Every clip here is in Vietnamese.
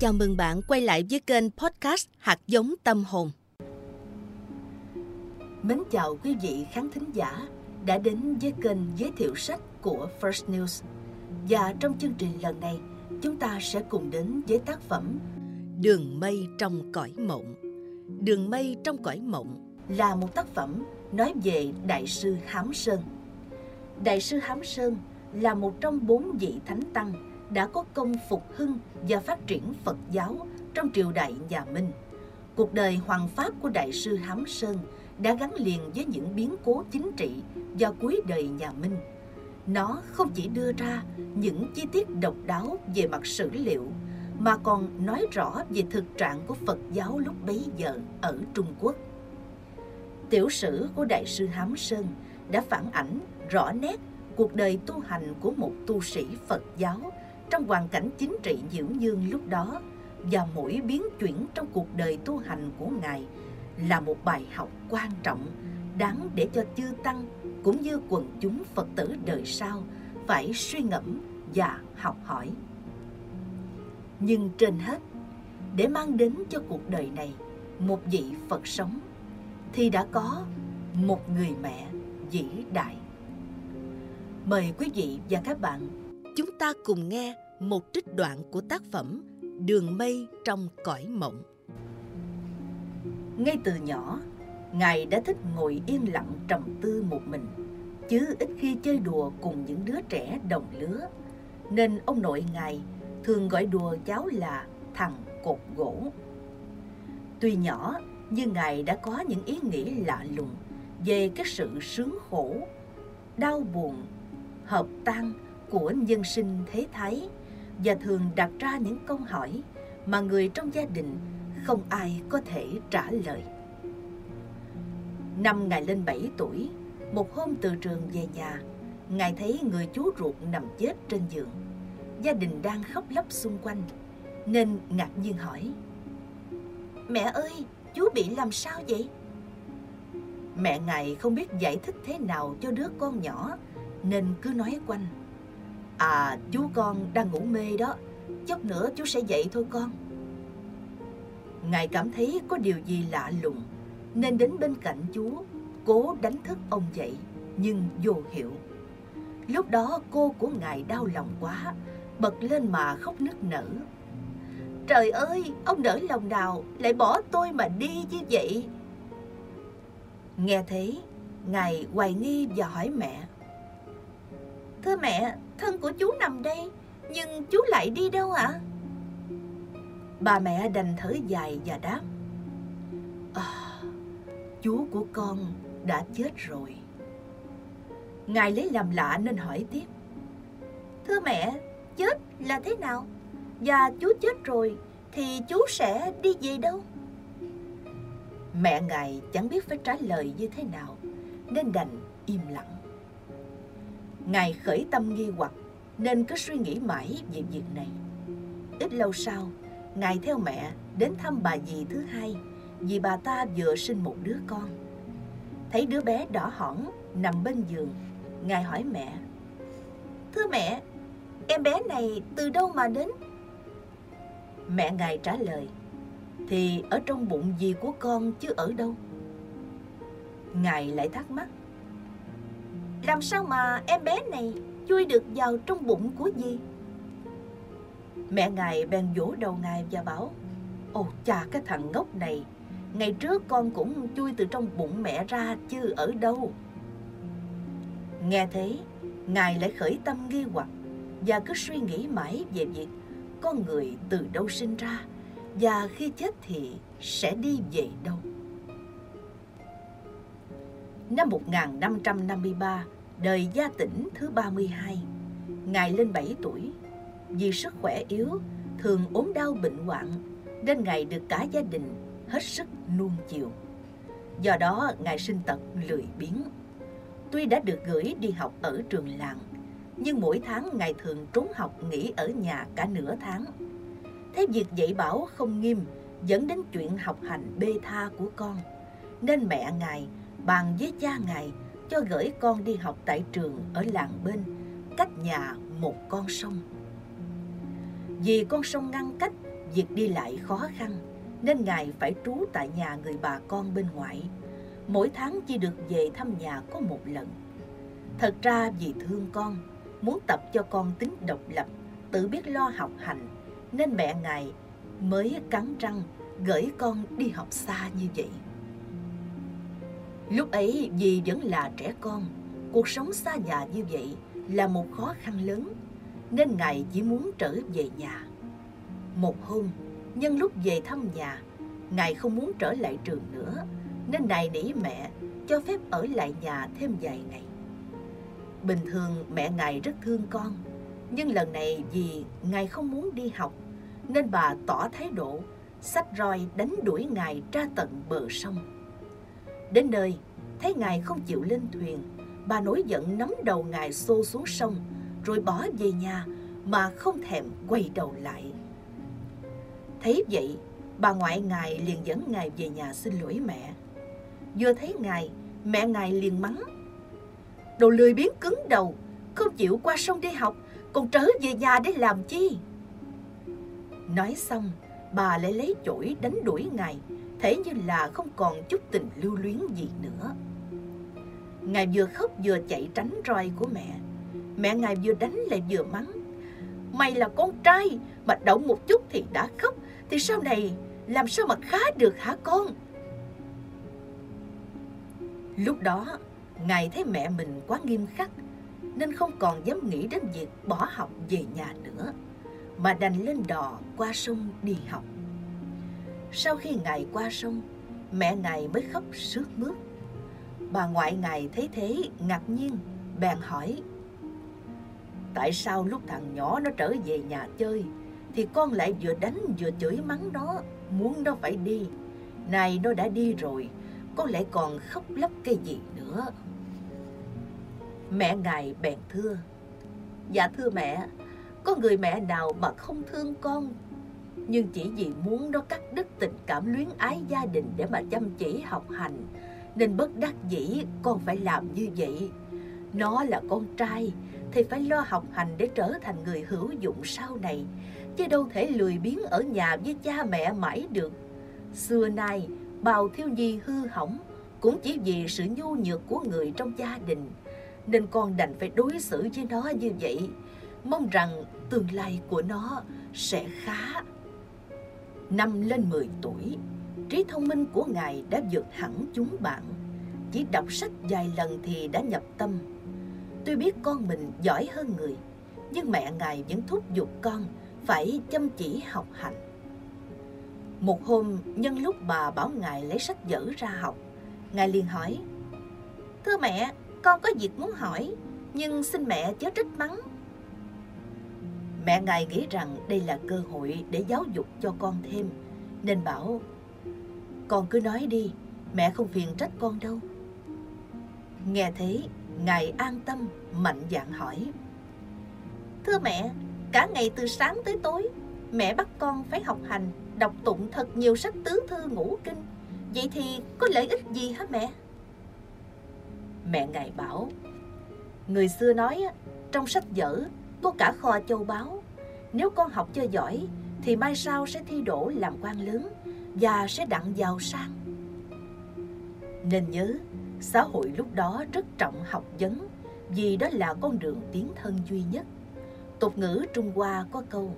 Chào mừng bạn quay lại với kênh podcast Hạt giống tâm hồn. Mến chào quý vị khán thính giả đã đến với kênh giới thiệu sách của First News. Và trong chương trình lần này, chúng ta sẽ cùng đến với tác phẩm Đường mây trong cõi mộng. Đường mây trong cõi mộng là một tác phẩm nói về Đại sư Hám Sơn. Đại sư Hám Sơn là một trong bốn vị thánh tăng đã có công phục hưng và phát triển Phật giáo trong triều đại nhà Minh. Cuộc đời hoàng pháp của Đại sư Hám Sơn đã gắn liền với những biến cố chính trị vào cuối đời nhà Minh. Nó không chỉ đưa ra những chi tiết độc đáo về mặt sử liệu, mà còn nói rõ về thực trạng của Phật giáo lúc bấy giờ ở Trung Quốc. Tiểu sử của Đại sư Hám Sơn đã phản ảnh rõ nét cuộc đời tu hành của một tu sĩ Phật giáo trong hoàn cảnh chính trị nhiễu nhương lúc đó và mỗi biến chuyển trong cuộc đời tu hành của Ngài là một bài học quan trọng đáng để cho chư tăng cũng như quần chúng Phật tử đời sau phải suy ngẫm và học hỏi. Nhưng trên hết, để mang đến cho cuộc đời này một vị Phật sống thì đã có một người mẹ vĩ đại. Mời quý vị và các bạn chúng ta cùng nghe một trích đoạn của tác phẩm Đường mây trong cõi mộng. Ngay từ nhỏ, Ngài đã thích ngồi yên lặng trầm tư một mình, chứ ít khi chơi đùa cùng những đứa trẻ đồng lứa. Nên ông nội Ngài thường gọi đùa cháu là thằng cột gỗ. Tuy nhỏ, nhưng Ngài đã có những ý nghĩ lạ lùng về cái sự sướng khổ, đau buồn, hợp tan của nhân sinh thế thái và thường đặt ra những câu hỏi mà người trong gia đình không ai có thể trả lời. Năm Ngài lên 7 tuổi, một hôm từ trường về nhà, Ngài thấy người chú ruột nằm chết trên giường. Gia đình đang khóc lóc xung quanh, nên ngạc nhiên hỏi. Mẹ ơi, chú bị làm sao vậy? Mẹ Ngài không biết giải thích thế nào cho đứa con nhỏ, nên cứ nói quanh. À, chú con đang ngủ mê đó, chút nữa chú sẽ dậy thôi con. Ngài cảm thấy có điều gì lạ lùng, nên đến bên cạnh chú, cố đánh thức ông dậy, nhưng vô hiệu. Lúc đó cô của Ngài đau lòng quá, bật lên mà khóc nức nở. Trời ơi, ông đỡ lòng nào lại bỏ tôi mà đi như vậy? Nghe thế, Ngài hoài nghi và hỏi mẹ. Thưa mẹ, thân của chú nằm đây, nhưng chú lại đi đâu ạ? À? Bà mẹ đành thở dài và đáp. À, chú của con đã chết rồi. Ngài lấy làm lạ nên hỏi tiếp. Thưa mẹ, chết là thế nào? Và chú chết rồi thì chú sẽ đi về đâu? Mẹ ngài chẳng biết phải trả lời như thế nào nên đành im lặng. Ngài khởi tâm nghi hoặc nên cứ suy nghĩ mãi về việc này. Ít lâu sau, Ngài theo mẹ đến thăm bà dì thứ hai vì bà ta vừa sinh một đứa con. Thấy đứa bé đỏ hỏng nằm bên giường, Ngài hỏi mẹ. Thưa mẹ, em bé này từ đâu mà đến? Mẹ Ngài trả lời, thì ở trong bụng dì của con chứ ở đâu. Ngài lại thắc mắc, làm sao mà em bé này chui được vào trong bụng của dì? Mẹ ngài bèn vỗ đầu ngài và bảo, Ồ cha, cái thằng ngốc này, Ngày trước con cũng chui từ trong bụng mẹ ra chứ ở đâu Nghe thế, Ngài lại khởi tâm nghi hoặc Và cứ suy nghĩ mãi về việc Con người từ đâu sinh ra Và khi chết thì sẽ đi về đâu Năm 1553 Đời gia tỉnh thứ 32 Ngài lên 7 tuổi vì sức khỏe yếu, thường ốm đau bệnh hoạn, nên Ngài được cả gia đình hết sức nuông chiều. Do đó, Ngài sinh tật lười biếng. Tuy đã được gửi đi học ở trường làng, nhưng mỗi tháng Ngài thường trốn học nghỉ ở nhà cả nửa tháng. Thế việc dạy bảo không nghiêm dẫn đến chuyện học hành bê tha của con, nên mẹ Ngài bàn với cha Ngài cho gửi con đi học tại trường ở làng bên, cách nhà một con sông vì con sông ngăn cách việc đi lại khó khăn nên ngài phải trú tại nhà người bà con bên ngoại. Mỗi tháng chỉ được về thăm nhà có một lần. Thật ra vì thương con, muốn tập cho con tính độc lập, tự biết lo học hành, nên mẹ ngài mới cắn răng gửi con đi học xa như vậy. Lúc ấy vì vẫn là trẻ con, cuộc sống xa nhà như vậy là một khó khăn lớn, nên ngài chỉ muốn trở về nhà. Một hôm, nhân lúc về thăm nhà, ngài không muốn trở lại trường nữa, nên nài nỉ mẹ cho phép ở lại nhà thêm vài ngày. Bình thường mẹ ngài rất thương con, nhưng lần này vì ngài không muốn đi học, nên bà tỏ thái độ sách roi đánh đuổi ngài ra tận bờ sông. Đến nơi, thấy ngài không chịu lên thuyền, bà nổi giận nắm đầu ngài xô xuống sông, rồi bỏ về nhà mà không thèm quay đầu lại. Thấy vậy, bà ngoại ngài liền dẫn ngài về nhà xin lỗi mẹ. Vừa thấy ngài, mẹ ngài liền mắng. Đồ lười biến cứng đầu, không chịu qua sông đi học, còn trở về nhà để làm chi? Nói xong, bà lại lấy chổi đánh đuổi ngài, thế như là không còn chút tình lưu luyến gì nữa. Ngài vừa khóc vừa chạy tránh roi của mẹ. Mẹ ngài vừa đánh lại vừa mắng. Mày là con trai, mà động một chút thì đã khóc, thì sau này làm sao mà khá được hả con? Lúc đó, Ngài thấy mẹ mình quá nghiêm khắc, nên không còn dám nghĩ đến việc bỏ học về nhà nữa, mà đành lên đò qua sông đi học. Sau khi Ngài qua sông, mẹ Ngài mới khóc sướt mướt. Bà ngoại Ngài thấy thế ngạc nhiên, bèn hỏi. Tại sao lúc thằng nhỏ nó trở về nhà chơi, thì con lại vừa đánh vừa chửi mắng nó, muốn nó phải đi. Này nó đã đi rồi, con lại còn khóc lóc cái gì nữa. Mẹ ngài bèn thưa. Dạ thưa mẹ, có người mẹ nào mà không thương con nhưng chỉ vì muốn nó cắt đứt tình cảm luyến ái gia đình để mà chăm chỉ học hành, nên bất đắc dĩ con phải làm như vậy. Nó là con trai thì phải lo học hành để trở thành người hữu dụng sau này, chứ đâu thể lười biếng ở nhà với cha mẹ mãi được. Xưa nay bào thiếu nhi hư hỏng cũng chỉ vì sự nhu nhược của người trong gia đình, nên con đành phải đối xử với nó như vậy. Mong rằng tương lai của nó sẽ khá Năm lên 10 tuổi, trí thông minh của Ngài đã vượt hẳn chúng bạn. Chỉ đọc sách vài lần thì đã nhập tâm. Tuy biết con mình giỏi hơn người, nhưng mẹ Ngài vẫn thúc giục con phải chăm chỉ học hành. Một hôm, nhân lúc bà bảo Ngài lấy sách vở ra học, Ngài liền hỏi, Thưa mẹ, con có việc muốn hỏi, nhưng xin mẹ chớ trách mắng Mẹ ngài nghĩ rằng đây là cơ hội để giáo dục cho con thêm, nên bảo, con cứ nói đi, mẹ không phiền trách con đâu. Nghe thế, ngài an tâm, mạnh dạn hỏi. Thưa mẹ, cả ngày từ sáng tới tối, mẹ bắt con phải học hành, đọc tụng thật nhiều sách tứ thư ngũ kinh. Vậy thì có lợi ích gì hả mẹ? Mẹ ngài bảo, người xưa nói trong sách vở có cả kho châu báu. Nếu con học cho giỏi, thì mai sau sẽ thi đỗ làm quan lớn và sẽ đặng giàu sang. Nên nhớ, xã hội lúc đó rất trọng học vấn vì đó là con đường tiến thân duy nhất. Tục ngữ Trung Hoa có câu,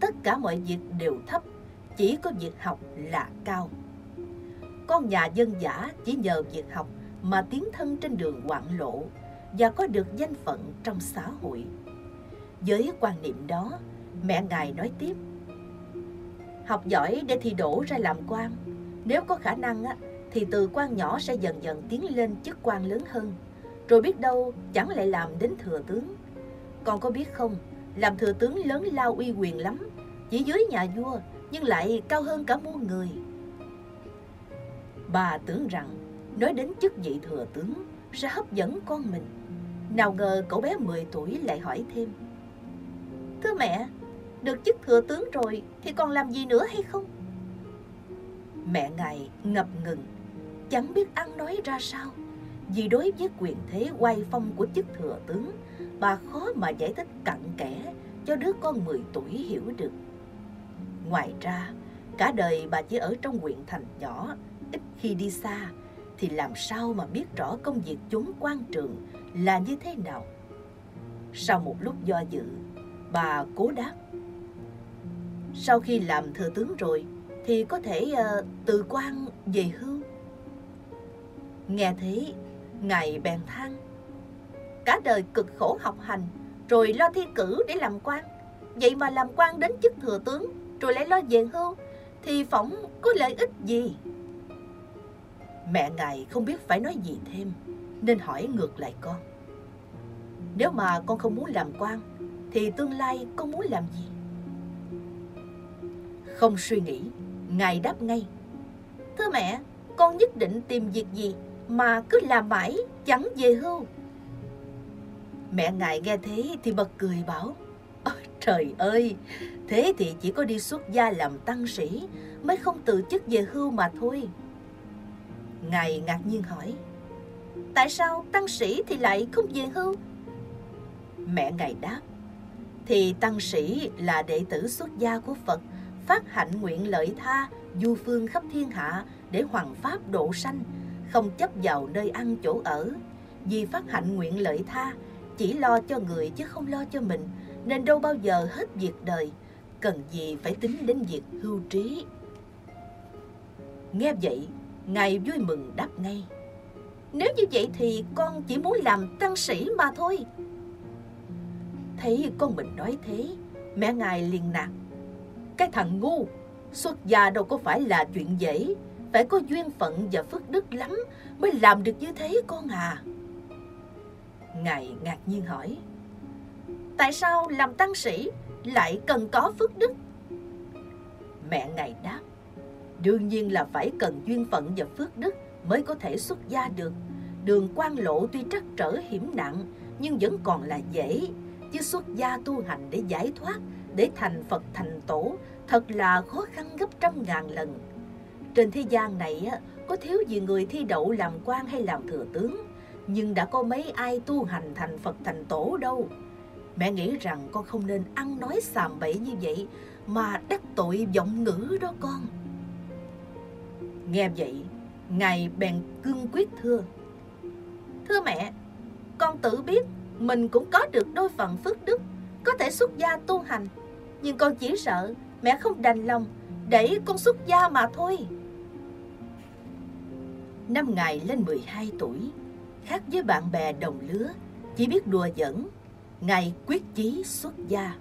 tất cả mọi việc đều thấp, chỉ có việc học là cao. Con nhà dân giả chỉ nhờ việc học mà tiến thân trên đường hoạn lộ và có được danh phận trong xã hội. Với quan niệm đó, mẹ ngài nói tiếp. Học giỏi để thi đổ ra làm quan. Nếu có khả năng á, thì từ quan nhỏ sẽ dần dần tiến lên chức quan lớn hơn. Rồi biết đâu chẳng lại làm đến thừa tướng. Con có biết không, làm thừa tướng lớn lao uy quyền lắm. Chỉ dưới nhà vua, nhưng lại cao hơn cả muôn người. Bà tưởng rằng nói đến chức vị thừa tướng sẽ hấp dẫn con mình. Nào ngờ cậu bé 10 tuổi lại hỏi thêm. Thưa mẹ, được chức thừa tướng rồi thì còn làm gì nữa hay không? Mẹ ngài ngập ngừng, chẳng biết ăn nói ra sao. Vì đối với quyền thế quay phong của chức thừa tướng, bà khó mà giải thích cặn kẽ cho đứa con 10 tuổi hiểu được. Ngoài ra, cả đời bà chỉ ở trong huyện thành nhỏ, ít khi đi xa, thì làm sao mà biết rõ công việc chốn quan trường là như thế nào? Sau một lúc do dự, bà cố đáp. Sau khi làm thừa tướng rồi, thì có thể uh, từ quan về hưu. Nghe thế, Ngài bèn than. Cả đời cực khổ học hành, rồi lo thi cử để làm quan. Vậy mà làm quan đến chức thừa tướng, rồi lại lo về hưu, thì phỏng có lợi ích gì? Mẹ Ngài không biết phải nói gì thêm, nên hỏi ngược lại con. Nếu mà con không muốn làm quan, thì tương lai con muốn làm gì? Không suy nghĩ, Ngài đáp ngay. Thưa mẹ, con nhất định tìm việc gì mà cứ làm mãi chẳng về hưu. Mẹ Ngài nghe thế thì bật cười bảo. Ôi trời ơi, thế thì chỉ có đi xuất gia làm tăng sĩ mới không từ chức về hưu mà thôi. Ngài ngạc nhiên hỏi. Tại sao tăng sĩ thì lại không về hưu? Mẹ Ngài đáp. Thì tăng sĩ là đệ tử xuất gia của Phật phát hạnh nguyện lợi tha, du phương khắp thiên hạ để hoàng pháp độ sanh, không chấp vào nơi ăn chỗ ở. Vì phát hạnh nguyện lợi tha, chỉ lo cho người chứ không lo cho mình, nên đâu bao giờ hết việc đời, cần gì phải tính đến việc hưu trí. Nghe vậy, Ngài vui mừng đáp ngay. Nếu như vậy thì con chỉ muốn làm tăng sĩ mà thôi. Thấy con mình nói thế, mẹ Ngài liền nạt. Cái thằng ngu, xuất gia đâu có phải là chuyện dễ, phải có duyên phận và phước đức lắm mới làm được như thế con à. Ngài ngạc nhiên hỏi, tại sao làm tăng sĩ lại cần có phước đức? Mẹ Ngài đáp, đương nhiên là phải cần duyên phận và phước đức mới có thể xuất gia được. Đường quan lộ tuy trắc trở hiểm nặng nhưng vẫn còn là dễ, chứ xuất gia tu hành để giải thoát để thành Phật thành Tổ thật là khó khăn gấp trăm ngàn lần. Trên thế gian này có thiếu gì người thi đậu làm quan hay làm thừa tướng, nhưng đã có mấy ai tu hành thành Phật thành Tổ đâu. Mẹ nghĩ rằng con không nên ăn nói xàm bậy như vậy mà đắc tội giọng ngữ đó con. Nghe vậy, Ngài bèn cương quyết thưa. Thưa mẹ, con tự biết mình cũng có được đôi phận phước đức, có thể xuất gia tu hành nhưng con chỉ sợ mẹ không đành lòng để con xuất gia mà thôi. Năm ngày lên 12 tuổi, khác với bạn bè đồng lứa, chỉ biết đùa giỡn, Ngài quyết chí xuất gia,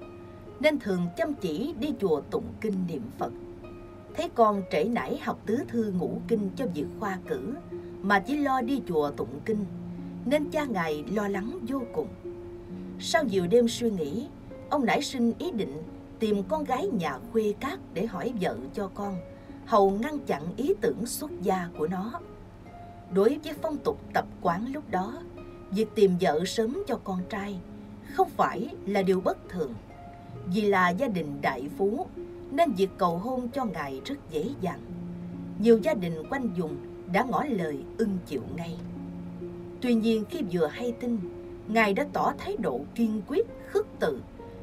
nên thường chăm chỉ đi chùa tụng kinh niệm Phật. Thấy con trễ nải học tứ thư ngũ kinh cho việc khoa cử, mà chỉ lo đi chùa tụng kinh, nên cha Ngài lo lắng vô cùng. Sau nhiều đêm suy nghĩ, ông nảy sinh ý định tìm con gái nhà khuê cát để hỏi vợ cho con, hầu ngăn chặn ý tưởng xuất gia của nó. Đối với phong tục tập quán lúc đó, việc tìm vợ sớm cho con trai không phải là điều bất thường. Vì là gia đình đại phú nên việc cầu hôn cho ngài rất dễ dàng. Nhiều gia đình quanh vùng đã ngỏ lời ưng chịu ngay. Tuy nhiên khi vừa hay tin, ngài đã tỏ thái độ kiên quyết, khước từ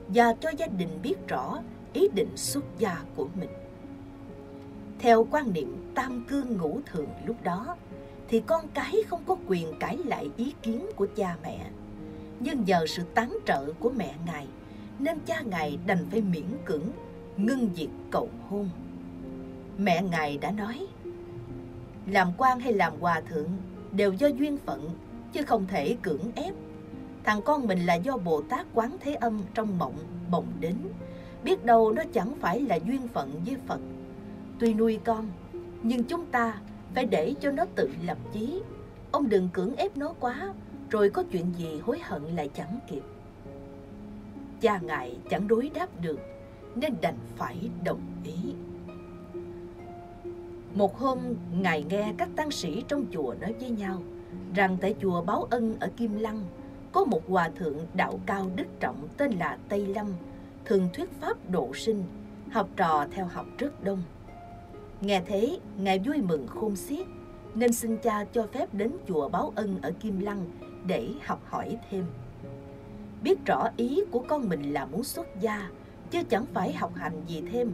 và cho gia đình biết rõ ý định xuất gia của mình. Theo quan niệm tam cương ngũ thường lúc đó, thì con cái không có quyền cãi lại ý kiến của cha mẹ. Nhưng nhờ sự tán trợ của mẹ ngài, nên cha ngài đành phải miễn cưỡng ngưng việc cầu hôn. Mẹ ngài đã nói, làm quan hay làm hòa thượng đều do duyên phận, chứ không thể cưỡng ép Thằng con mình là do Bồ Tát Quán Thế Âm trong mộng bồng đến. Biết đâu nó chẳng phải là duyên phận với Phật. Tuy nuôi con, nhưng chúng ta phải để cho nó tự lập chí. Ông đừng cưỡng ép nó quá, rồi có chuyện gì hối hận lại chẳng kịp. Cha ngài chẳng đối đáp được, nên đành phải đồng ý. Một hôm, Ngài nghe các tăng sĩ trong chùa nói với nhau rằng tại chùa Báo Ân ở Kim Lăng có một hòa thượng đạo cao đức trọng tên là Tây Lâm, thường thuyết pháp độ sinh, học trò theo học rất đông. Nghe thế, Ngài vui mừng khôn xiết, nên xin cha cho phép đến chùa Báo Ân ở Kim Lăng để học hỏi thêm. Biết rõ ý của con mình là muốn xuất gia, chứ chẳng phải học hành gì thêm.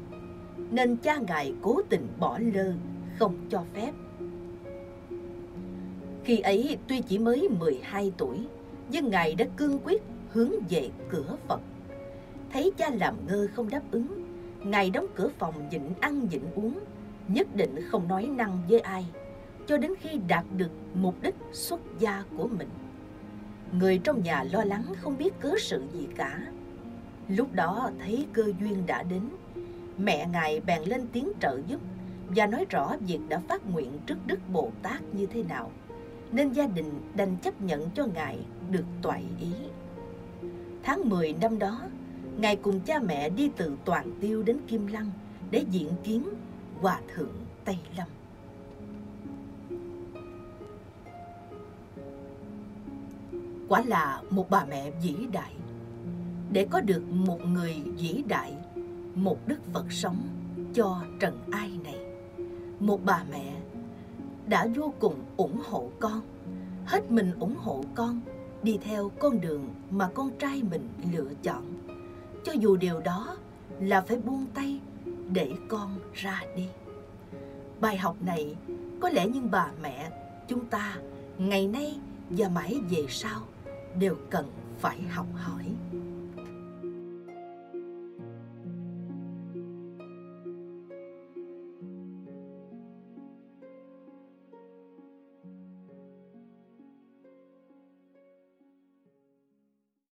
nên cha ngài cố tình bỏ lơ, không cho phép. Khi ấy tuy chỉ mới 12 tuổi, nhưng ngài đã cương quyết hướng về cửa Phật. Thấy cha làm ngơ không đáp ứng, ngài đóng cửa phòng nhịn ăn nhịn uống, nhất định không nói năng với ai, cho đến khi đạt được mục đích xuất gia của mình. Người trong nhà lo lắng không biết cớ sự gì cả. Lúc đó thấy cơ duyên đã đến, mẹ ngài bèn lên tiếng trợ giúp và nói rõ việc đã phát nguyện trước Đức Bồ Tát như thế nào, nên gia đình đành chấp nhận cho ngài được toại ý. Tháng 10 năm đó, ngài cùng cha mẹ đi từ Toàn Tiêu đến Kim Lăng để diện kiến Hòa Thượng Tây Lâm. Quả là một bà mẹ vĩ đại. Để có được một người vĩ đại, một đức Phật sống cho trần ai này. Một bà mẹ đã vô cùng ủng hộ con, hết mình ủng hộ con đi theo con đường mà con trai mình lựa chọn. Cho dù điều đó là phải buông tay để con ra đi. Bài học này có lẽ những bà mẹ chúng ta ngày nay và mãi về sau đều cần phải học hỏi